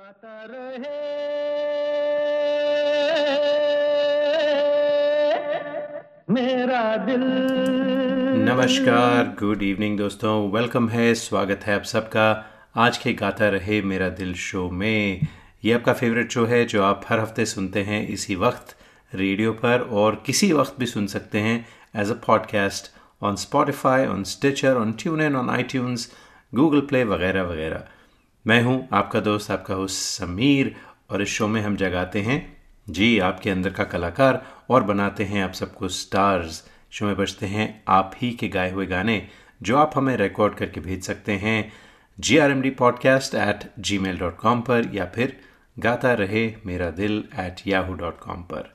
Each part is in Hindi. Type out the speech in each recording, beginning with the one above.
गाता रहे। मेरा दिल। नमस्कार गुड इवनिंग दोस्तों। वेलकम है, स्वागत है आप सबका। आज के गाता रहे मेरा दिल शो में। ये आपका फेवरेट शो है, जो आप हर हफ़्ते सुनते हैं इसी वक्त रेडियो पर, और किसी वक्त भी सुन सकते हैं as a podcast on Spotify on Stitcher on tune in on I Google play वगैरह वगैरह। मैं हूँ आपका दोस्त, आपका होस्ट समीर और इस शो में हम जगाते हैं जी आपके अंदर का कलाकार और बनाते हैं आप सबको स्टार्स। शो में बजते हैं आप ही के गाए हुए गाने जो आप हमें रिकॉर्ड करके भेज सकते हैं। G R M D podcast at Gmail dot com पर या फिर गाता रहे मेरा दिल एट याहू डॉट कॉम पर।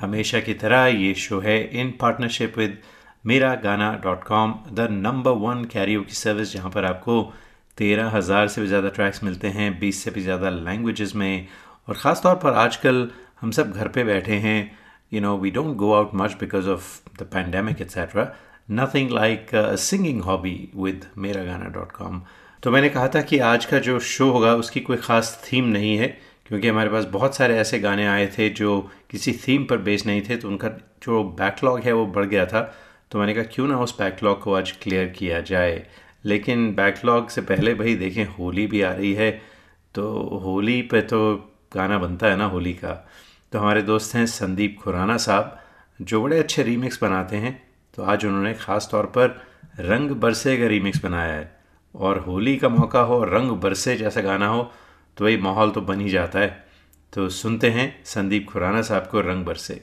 हमेशा की तरह ये शो है इन partnership with Mera Gana dot com the number one karaoke की सर्विस जहाँ पर आपको तेरह हज़ार से भी ज़्यादा ट्रैक्स मिलते हैं, बीस से भी ज़्यादा लैंग्वेजेस में। और ख़ास तौर पर आजकल हम सब घर पे बैठे हैं। You know we don't go out much because of the pandemic etcetera nothing like singing hobby with Mera Gana dot com तो मैंने कहा था कि आज का जो शो होगा, उसकी कोई ख़ास थीम नहीं है, क्योंकि हमारे पास बहुत सारे ऐसे गाने आए थे जो किसी थीम पर बेस नहीं थे तो उनका जो बैकलॉग है वो बढ़ गया था। तो मैंने कहा, क्यों ना उस बैकलॉग को आज क्लियर किया जाए। लेकिन बैकलॉग से पहले भाई देखें, होली भी आ रही है तो होली पे तो गाना बनता है ना होली का। तो हमारे दोस्त हैं संदीप खुराना साहब, जो बड़े अच्छे रीमिक्स बनाते हैं। तो आज उन्होंने ख़ास तौर पर रंग बरसे का रीमिक्स बनाया है। और होली का मौका हो, रंग बरसे जैसा गाना हो तो वही माहौल तो बन ही जाता है। तो सुनते हैं संदीप खुराना साहब को रंग बरसे।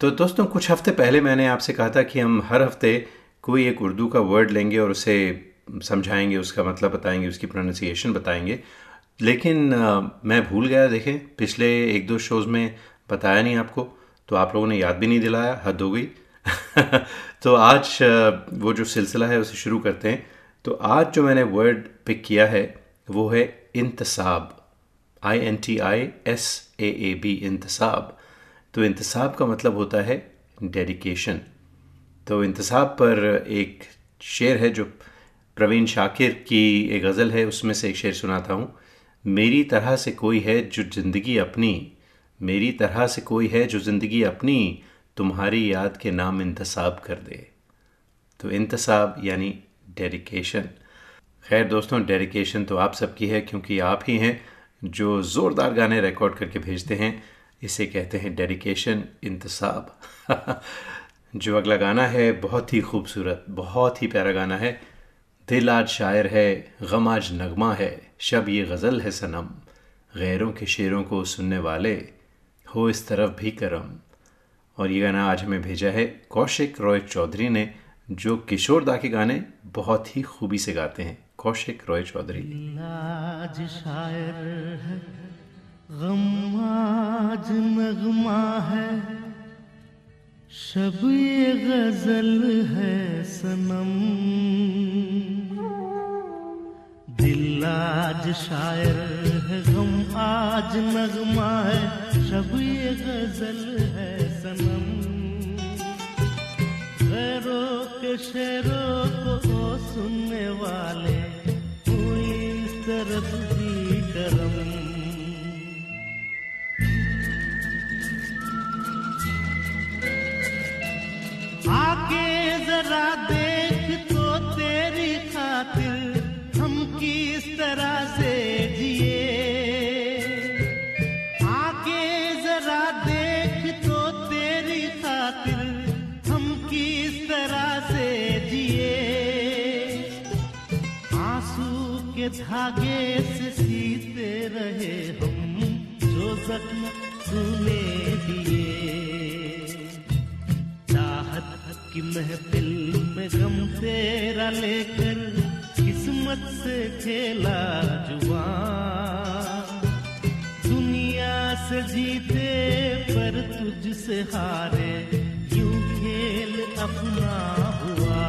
तो दोस्तों कुछ हफ़्ते पहले मैंने आपसे कहा था कि हम हर हफ़्ते कोई एक उर्दू का वर्ड लेंगे और उसे समझाएँगे उसका मतलब बताएँगे उसकी प्रोनाउंसिएशन बताएँगे। लेकिन आ, मैं भूल गया देखें पिछले एक दो शोज़ में बताया नहीं आपको तो आप लोगों ने याद भी नहीं दिलाया हद हो गई। तो आज वो जो सिलसिला है उसे शुरू करते हैं। तो आज जो मैंने वर्ड पिक किया है वो है इंतसाब। I N T I S A A B इंतसाब। तो इंतसाब का मतलब होता है डेडिकेशन तो इंतसाब पर एक शेर है जो प्रवीण शाकिर की एक गज़ल है, उसमें से एक शेर सुनाता हूँ। मेरी तरह से कोई है जो ज़िंदगी अपनी, मेरी तरह से कोई है जो ज़िंदगी अपनी, तुम्हारी याद के नाम इंतसाब कर दे। तो इंतसाब यानी डेडिकेशन खैर दोस्तों डेडिकेशन तो आप सबकी है, क्योंकि आप ही हैं जो ज़ोरदार गाने रिकॉर्ड करके भेजते हैं। इसे कहते हैं डेडिकेशन इंतसाब जो अगला गाना है, बहुत ही खूबसूरत, बहुत ही प्यारा गाना है। दिल आज शायर है, गम आज नगमा है, शब ये गज़ल है सनम। गैरों के शेरों को सुनने वाले, हो इस तरफ़ भी करम। और ये गाना आज हमें भेजा है कौशिक रॉय चौधरी ने, जो किशोर दा के गाने बहुत ही खूबी से गाते हैं। कौशिक रॉय चौधरी। आज शायर है गम आज नगमा है। शब ये गज़ल है सनम। दिल आज शायर है गम आज नगमा है। शब ये गज़ल है सनम। गैरों के शेरों को सुनने वाले कोई तरफ़ भी करम। आके जरा देख तो तेरी खातिर हम किस तरह से जिए। आके जरा देख तो तेरी खातिर हम किस तरह से जिए। आँसू के धागे से सीते रहे हम, जो जख्म तूने महफिल में गम तेरा लेकर किस्मत से खेला जुआ दुनिया से जीते पर तुझसे हारे यूँ खेल अपना हुआ।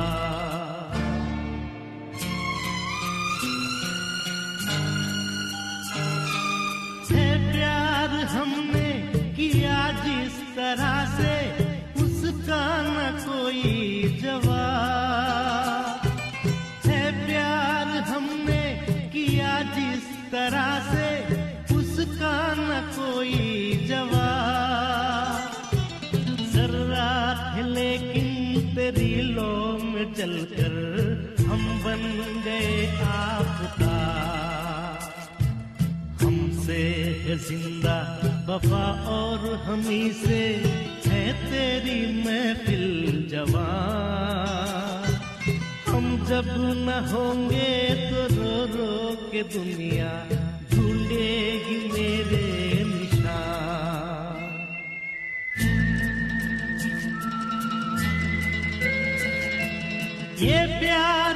है प्यार हमने किया जिस तरह से है ज़िंदा वफा और हमी से है तेरी महफिल जवान। हम जब न होंगे तो रो रो के दुनिया ढूंढेगी मेरे निशान। ये प्यार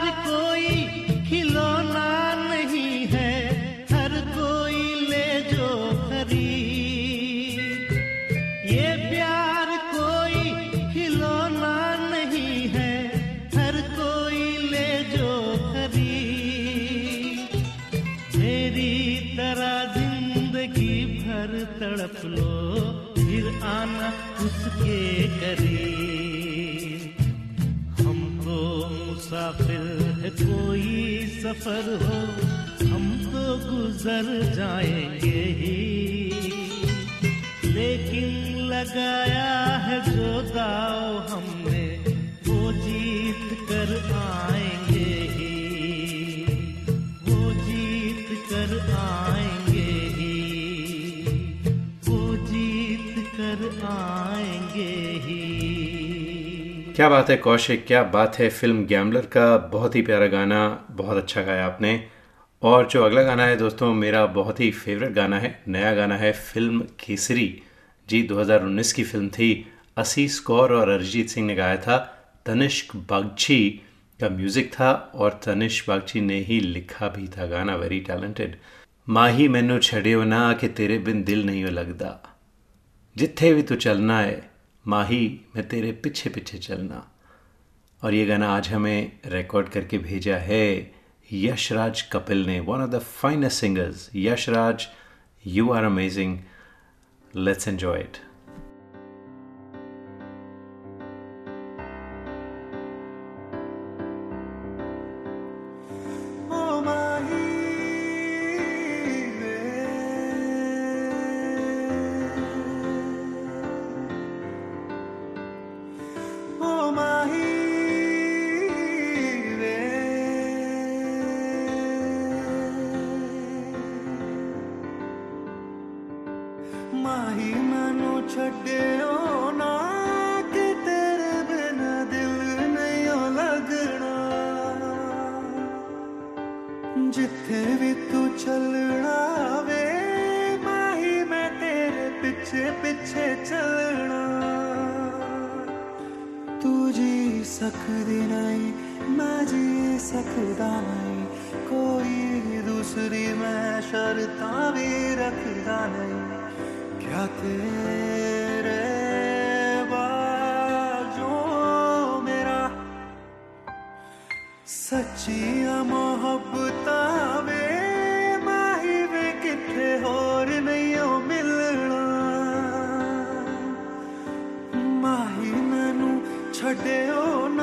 आना उसके करीब। हमको मुसाफिर है कोई सफ़र हो, हम तो गुजर जाएँगे ही। लेकिन लगाया है जो दाव हमने क्या बात है कौशिक? क्या बात है फ़िल्म गैम्बलर का? बहुत ही प्यारा गाना, बहुत अच्छा गाया आपने। और जो अगला गाना है दोस्तों, मेरा बहुत ही फेवरेट गाना है, नया गाना है फ़िल्म केसरी। जी 2019 की फ़िल्म थी। असीस कौर और अरिजीत सिंह ने गाया था। तनिष्क बागची का म्यूज़िक था और तनिष्क बागची ने ही लिखा भी था गाना वेरी टैलेंटेड माही मैनू छड़ियो ना कि तेरे बिन दिल नहीं लगता जिथे भी तू चलना है माही, मैं तेरे पीछे पीछे चलना। और ये गाना आज हमें रिकॉर्ड करके भेजा है। यशराज कपिल ने one of the finest singers Yashraj you are amazing let's enjoy it ছটেও না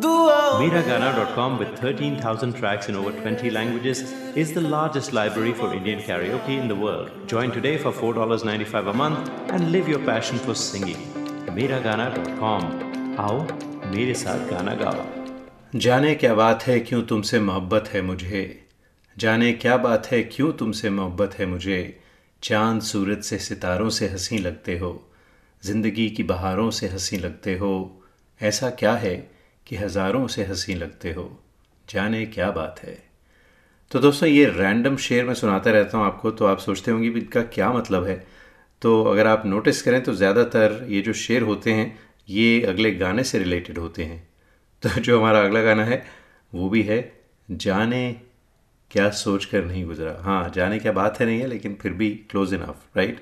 Miragana.com with 13,000 tracks in over 20 languages is the largest library for Indian karaoke in the world. Join today for $4.95 a month and live your passion for singing. Miragana.com आओ मेरे साथ गाना गाओ जाने क्या बात है क्यों तुमसे मोहब्बत है मुझे जाने क्या बात है क्यों तुमसे मोहब्बत है मुझे चाँद सूरज से सितारों से हँसी लगते हो ज़िंदगी की बहारों से हँसी लगते हो ऐसा क्या है कि हज़ारों से हँसी लगते हो। जाने क्या बात है। तो दोस्तों, ये रैंडम शेर मैं सुनाता रहता हूँ आपको तो आप सोचते होंगे भी इनका क्या मतलब है। तो अगर आप नोटिस करें तो ज़्यादातर ये जो शेर होते हैं, ये अगले गाने से रिलेटेड होते हैं। तो जो हमारा अगला गाना है, वो भी है, जाने क्या सोच कर नहीं गुजरा। हाँ जाने क्या बात है नहीं है, लेकिन फिर भी क्लोज इनफ राइट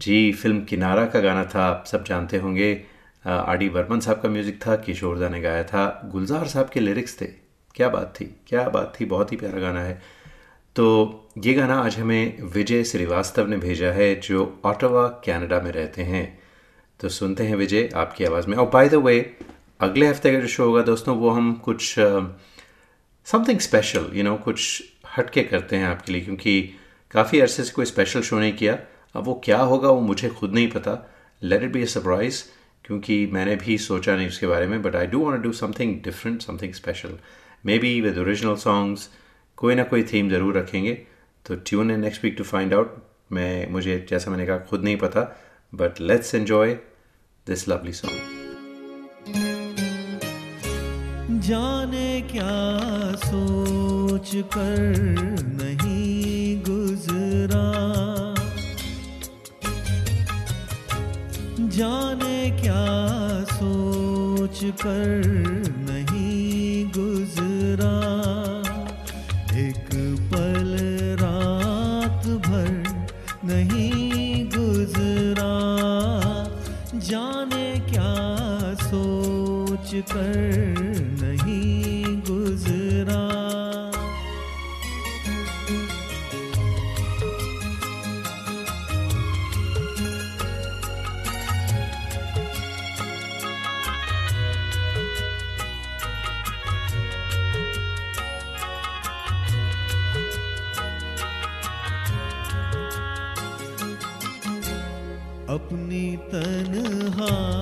जी, फ़िल्म किनारा का गाना था, आप सब जानते होंगे। आर डी बर्मन साहब का म्यूज़िक था किशोरदा ने गाया था। गुलजार साहब के लिरिक्स थे। क्या बात थी, क्या बात थी, बहुत ही प्यारा गाना है। तो ये गाना आज हमें विजय श्रीवास्तव ने भेजा है, जो ऑटोवा कनाडा में रहते हैं। तो सुनते हैं विजय, आपकी आवाज़ में। और बाय द वे अगले हफ़्ते का जो शो होगा दोस्तों, वो हम कुछ समथिंग स्पेशल यू नो कुछ हटके करते हैं आपके लिए, क्योंकि काफ़ी अरसे से कोई स्पेशल शो नहीं किया। अब वो क्या होगा, वो मुझे खुद नहीं पता। Let it be a surprise क्योंकि मैंने भी सोचा नहीं उसके बारे में but I do want do something different something special maybe with original songs कोई ना कोई थीम ज़रूर रखेंगे। तो tune in next week to find out मैं, मुझे जैसा मैंने कहा, खुद नहीं पता but let's enjoy this lovely song जाने क्या सोच कर नहीं जाने क्या सोच कर नहीं गुजरा। एक पल रात भर नहीं गुजरा। जाने क्या सोच कर नहीं गुजरा। अपनी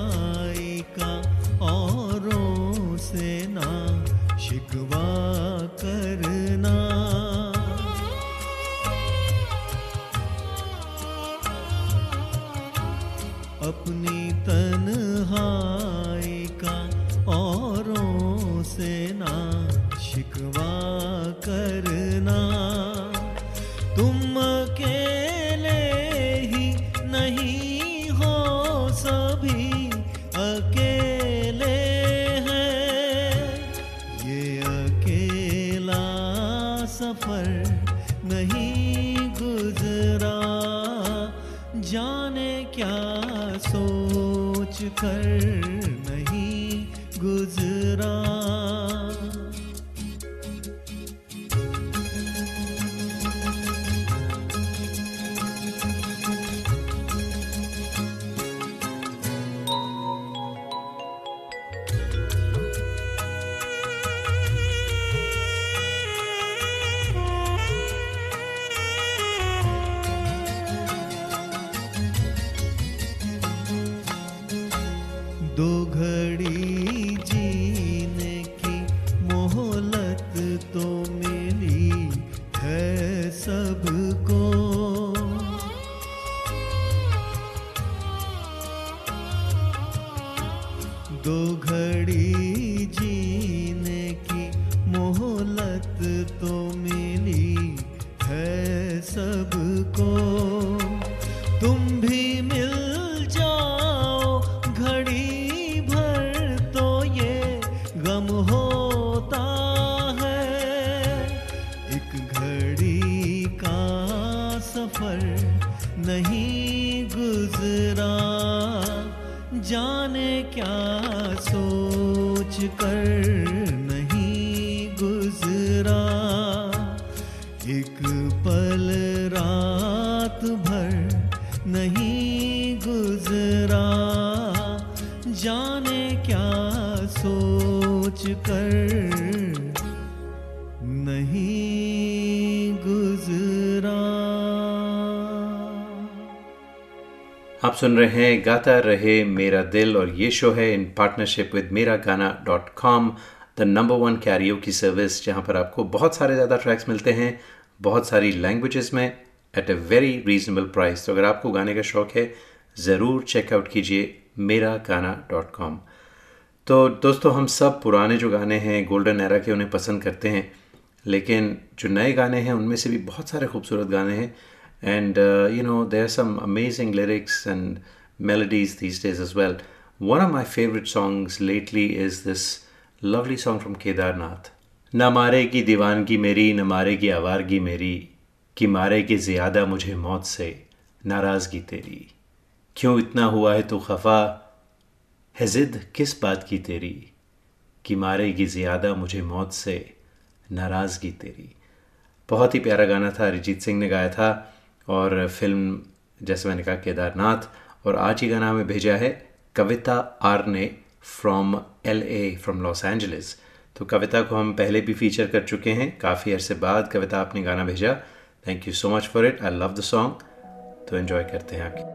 कर आप सुन रहे हैं, गाता रहे मेरा दिल और ये शो है इन partnership with Mera Gana dot com the number one karaoke की सर्विस जहाँ पर आपको बहुत सारे ज़्यादा ट्रैक्स मिलते हैं, बहुत सारी लैंग्वेजेस में at a very reasonable price तो अगर आपको गाने का शौक है, ज़रूर चेकआउट कीजिए मेरा गाना डॉट कॉम तो दोस्तों, हम सब पुराने जो गाने हैं गोल्डन एरा के उन्हें पसंद करते हैं, लेकिन जो नए गाने हैं, उनमें से भी बहुत सारे खूबसूरत गाने हैं। And you know there are some amazing lyrics and melodies these days as well. One of my favorite songs lately is this lovely song from Kedarnath. न मारेगी दीवानगी मेरी न मारेगी आवारगी मेरी कि मारेगी ज़्यादा मुझे मौत से नाराज़गी तेरी क्यों इतना हुआ है तू खफा है जिद किस बात की तेरी कि मारेगी ज़्यादा मुझे मौत से नाराज़गी तेरी बहुत ही प्यारा गाना था अरिजीत सिंह ने गाया था और फ़िल्म जैसे मैंने कहा, केदारनाथ, और आज ही गाना हमें भेजा है कविता आर ने from L A from Los Angeles. तो कविता को हम पहले भी फीचर कर चुके हैं, काफ़ी अरसे बाद कविता आपने गाना भेजा। Thank you so much for it I love the song तो एन्जॉय करते हैं आपकी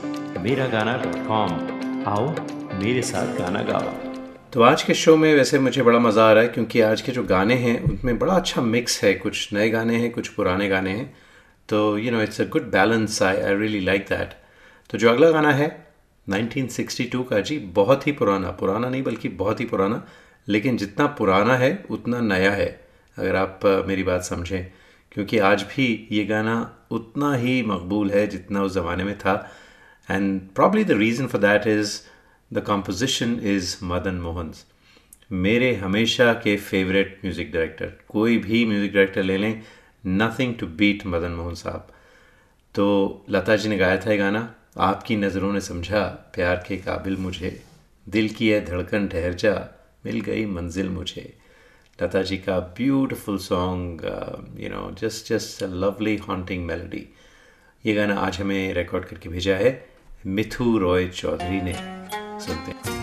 मेरा गाना डॉट कॉम। आओ मेरे साथ गाना गाओ। तो आज के शो में वैसे मुझे बड़ा मज़ा आ रहा है क्योंकि आज के जो गाने हैं, उनमें बड़ा अच्छा मिक्स है। कुछ नए गाने हैं, कुछ पुराने गाने हैं। तो you know it's a good balance I I really like that तो जो अगला गाना है 1962 का जी, बहुत ही पुराना। पुराना नहीं, बल्कि बहुत ही पुराना। लेकिन जितना पुराना है, उतना नया है। अगर आप uh, मेरी बात समझें। क्योंकि आज भी ये गाना उतना ही मकबूल है जितना उस ज़माने में था। And probably the reason for that is the composition is Madan Mohan's. मेरे हमेशा के फेवरेट म्यूज़िक डायरेक्टर कोई भी म्यूज़िक डायरेक्टर ले लें nothing to beat Madan Mohan sahab. तो लता जी ने गाया था ये गाना, आपकी नज़रों ने समझा, प्यार के काबिल मुझे, दिल की है धड़कन ठहर जा, मिल गई मंजिल मुझे। लता जी का beautiful song you know just just a lovely haunting melody ये गाना आज हमें रिकॉर्ड करके भेजा है। मिथु रॉय चौधरी ने सुनते हैं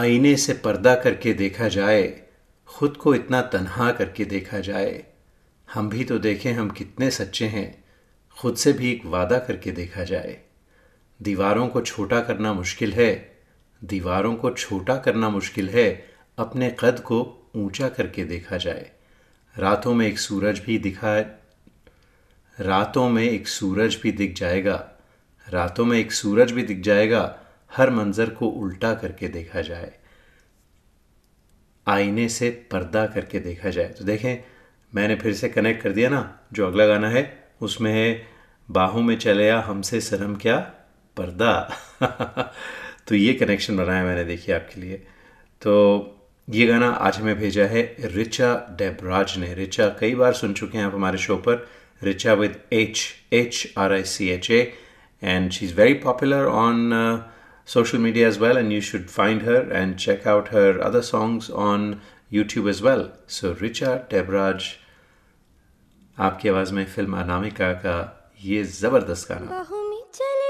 आईने से पर्दा करके देखा जाए, खुद को इतना तन्हा करके देखा जाए, हम भी तो देखें हम कितने सच्चे हैं, खुद से भी एक वादा करके देखा जाए। दीवारों को छोटा करना मुश्किल है, दीवारों को छोटा करना मुश्किल है, अपने कद को ऊँचा करके देखा जाए। रातों में एक सूरज भी दिखा, रातों में एक सूरज भी दिख जाएगा, रातों में एक सूरज भी दिख जाएगा हर मंजर को उल्टा करके देखा जाए। आईने से पर्दा करके देखा जाए। तो देखें मैंने फिर से कनेक्ट कर दिया ना जो अगला गाना है उसमें है बाहों में चले आ हमसे शर्म क्या? पर्दा। तो ये कनेक्शन बनाया मैंने देखिए आपके लिए। तो ये गाना आज हमें भेजा है रिचा डेबराज ने। रिचा कई बार सुन चुके हैं आप हमारे शो पर। Richa with H H R I C H A and she is very popular uh, social media as well and you should find her and check out her other songs on youtube as well so richa debraj आपकी आवाज़ में फ़िल्म अनामिका का ये ज़बरदस्त गाना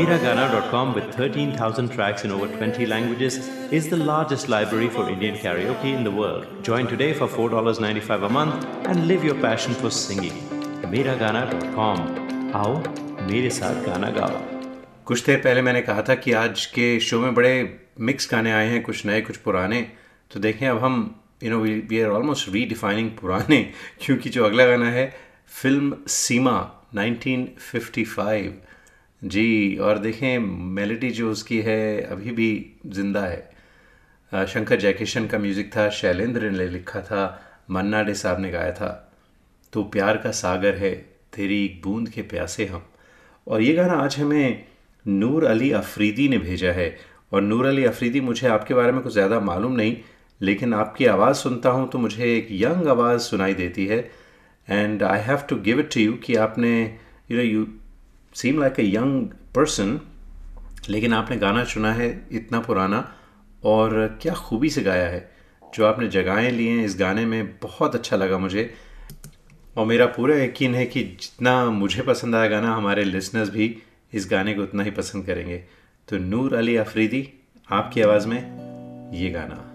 Miragana.com with 13,000 tracks in over 20 languages is the largest library for Indian karaoke in the world. Join today for $4.95 a month and live your passion for singing. Miragana.com आओ मेरे साथ गाना गाओ कुछ देर पहले मैंने कहा था कि आज के शो में बड़े मिक्स गाने आए हैं कुछ नए कुछ पुराने तो देखें अब हम you know we are almost redefining पुराने क्योंकि जो अगला गाना है फ़िल्म सीमा 1955 जी, और देखें मेलोडी जो उसकी है, अभी भी ज़िंदा है। शंकर जयकिशन का म्यूज़िक था, शैलेंद्र ने लिखा था, मन्ना डे साहब ने गाया था। तो प्यार का सागर है, तेरी एक बूंद के प्यासे हम। और ये गाना आज हमें नूर अली अफरीदी ने भेजा है। और नूर अली अफरीदी, मुझे आपके बारे में कुछ ज़्यादा मालूम नहीं, लेकिन आपकी आवाज़ सुनता हूँ तो मुझे एक यंग आवाज़ सुनाई देती है। And I have to give it to you कि आपने you know you seem like a young person लेकिन आपने गाना चुना है इतना पुराना, और क्या खूबी से गाया है। जो आपने जगहें ली हैं इस गाने में, बहुत अच्छा लगा मुझे। और मेरा पूरा यकीन है कि जितना मुझे पसंद आया गाना, हमारे लिसनर्स भी इस गाने को उतना ही पसंद करेंगे। तो नूर अली अफरीदी, आपकी आवाज़ में ये गाना।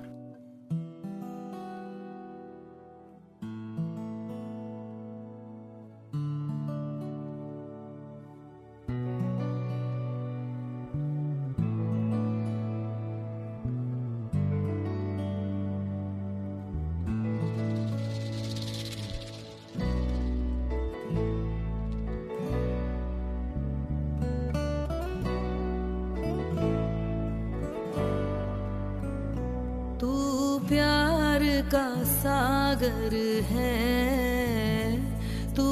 का सागर है तू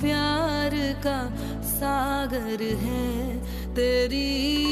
प्यार का सागर है तेरी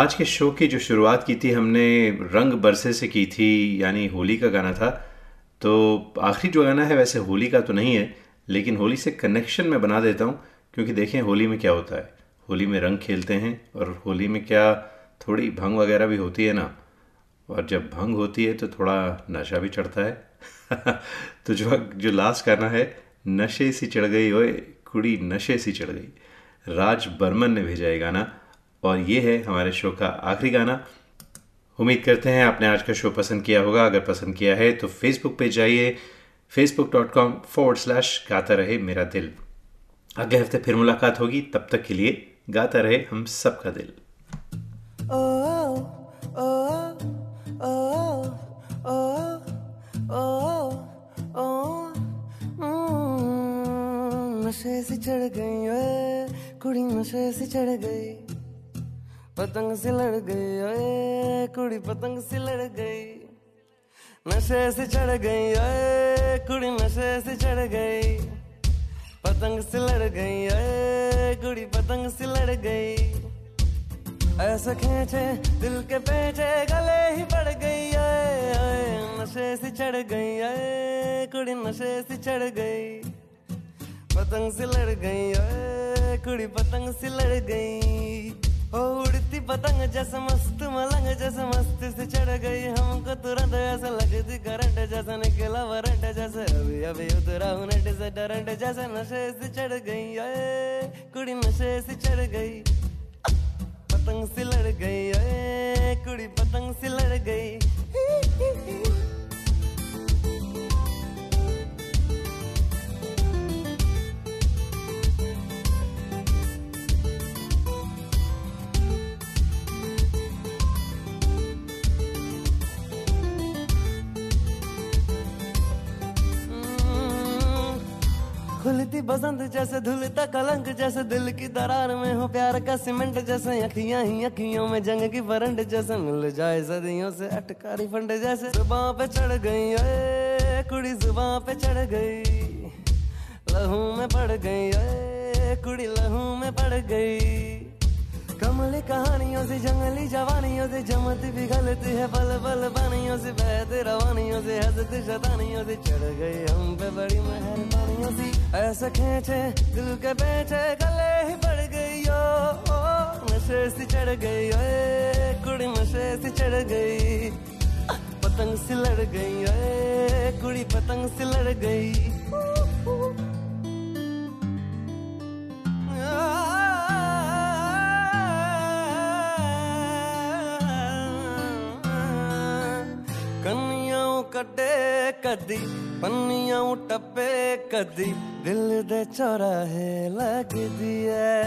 आज के शो की जो शुरुआत की थी, हमने रंग बरसे से की थी, यानी होली का गाना था। तो आखिरी जो गाना है, वैसे होली का तो नहीं है, लेकिन होली से कनेक्शन मैं बना देता हूँ, क्योंकि देखें, होली में क्या होता है? होली में रंग खेलते हैं, और होली में क्या थोड़ी भंग वगैरह भी होती है ना? और जब भंग होती है तो थोड़ा नशा भी चढ़ता है। तो जो जो लास्ट गाना है, नशे सी चढ़ गई, ओए, कुड़ी, नशे सी चढ़ गई। राज बर्मन ने भेजा ये गाना। और ये है हमारे शो का आखिरी गाना। उम्मीद करते हैं आपने आज का शो पसंद किया होगा। अगर पसंद किया है तो फेसबुक पे जाइए। Facebook dot com forward slash Gaata Rahe Mera दिल। अगले हफ़्ते फिर मुलाकात होगी। तब तक के लिए गाता रहे हम सबका दिल। चढ़ गई कुड़ी से चढ़ गई। पतंग से लड़ गई, ओए, कुड़ी पतंग से लड़ गई। नशे से चढ़ गई, ओए, कुड़ी नशे से चढ़ गई। पतंग से लड़ गई, ओए, कुड़ी पतंग से लड़ गई। ऐसा खींचे, दिल के पेचे, गले ही पड़ गई, ओए नशे से चढ़ गई, ओए, कुड़ी नशे से चढ़ गई। पतंग से लड़ गई, ओए, कुड़ी पतंग से लड़ गई। उड़ती पतंग जैसे मस्त, मलंग जैसे मस्ती, से चढ़ गई हमको तुरंत ऐसा लगती करंट जैसा निकला वरंट जैसे। अभी अभी उतरा हूँ नेट से डरंट जैसे नशे से चढ़ गई, ओए, कुड़ी नशे से चढ़ गई। पतंग से लड़ गई, ओए, कुड़ी पतंग से लड़ गई। खुलती बसंत जैसे धुलता कलंक, जैसे दिल की दरार में हो प्यार का सीमेंट, जैसे अखियाँ ही अखियों में जंग की बरंड जैसे मिल जाए सदियों से अटकारी फंड, जैसे जुबां पे चढ़ गई, ओए, कुड़ी जुबां पे चढ़ गई, लहू में पड़ गई, ओए, कुड़ी लहू में पड़ गई। कमली कहानियों से जंगली जवानियों से जमती भी गलती है पल पल पानियों से बहते रवानियों से हँसते शतानियों से चढ़ गई हम पे बड़ी मेहरबानियों से। ऐसे खींचे दिल के बेचे गले ही पड़ गई ओ, ओ नशे से चढ़ गई ओए कुड़ी नशे से चढ़ गई। पतंग से लड़ गई ओए कुड़ी पतंग से लड़ गई। ਕੱਟੇ ਕਦੀ ਪੰਨੀਆਂ ਟੱਪੇ ਕਦੀ ਦਿਲ ਦੇ ਚੌਰਾਹੇ ਲੱਗਦੀ ਐ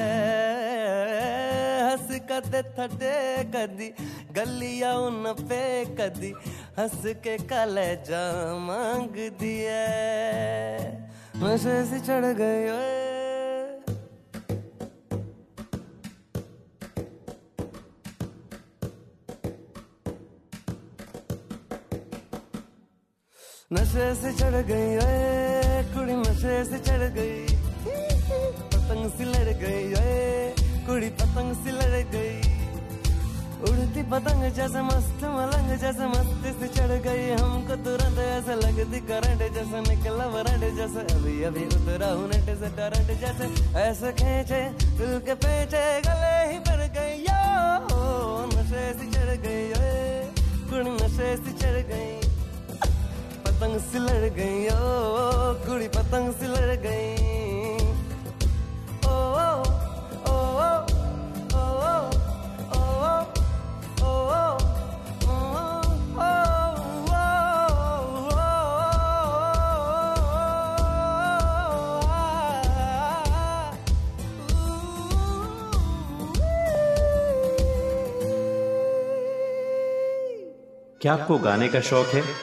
ਹੱਸ ਕਦੇ ਥੱਡੇ ਕਦੀ ਗਲੀਆਂ ਨੱਪੇ ਕਦੀ ਹੱਸ ਕੇ ਕਲੇਜਾ ਮੰਗਦੀ ਐ ਨਸ਼ੇ ਸੀ ਚੜ ਗਏ ਓਏ नशे से चढ़ गई ओए कुड़ी नशे से चढ़ गई। पतंग सी लड़ गई ओए कुड़ी पतंग सी लड़ गई। उड़ती पतंग जैसे मस्त, मलंग जैसे मस्ती, से चढ़ गई। हमको तुरंत ऐसे लगती करंट जैसे, निकला वरंट जैसे। अभी अभी उतरा हूँ नेट से, करंट जैसे। ऐसे खींचे दिल के पेचे, गले ही पड़ गई। यो, नशे से चढ़ गई कुड़ी नशे से चढ़ गई। पतंग से लड़ गई ओ कुड़ी पतंग से लड़ गई ओ ओ क्या आपको गाने का शौक है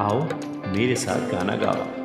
आओ मेरे साथ गाना गाओ।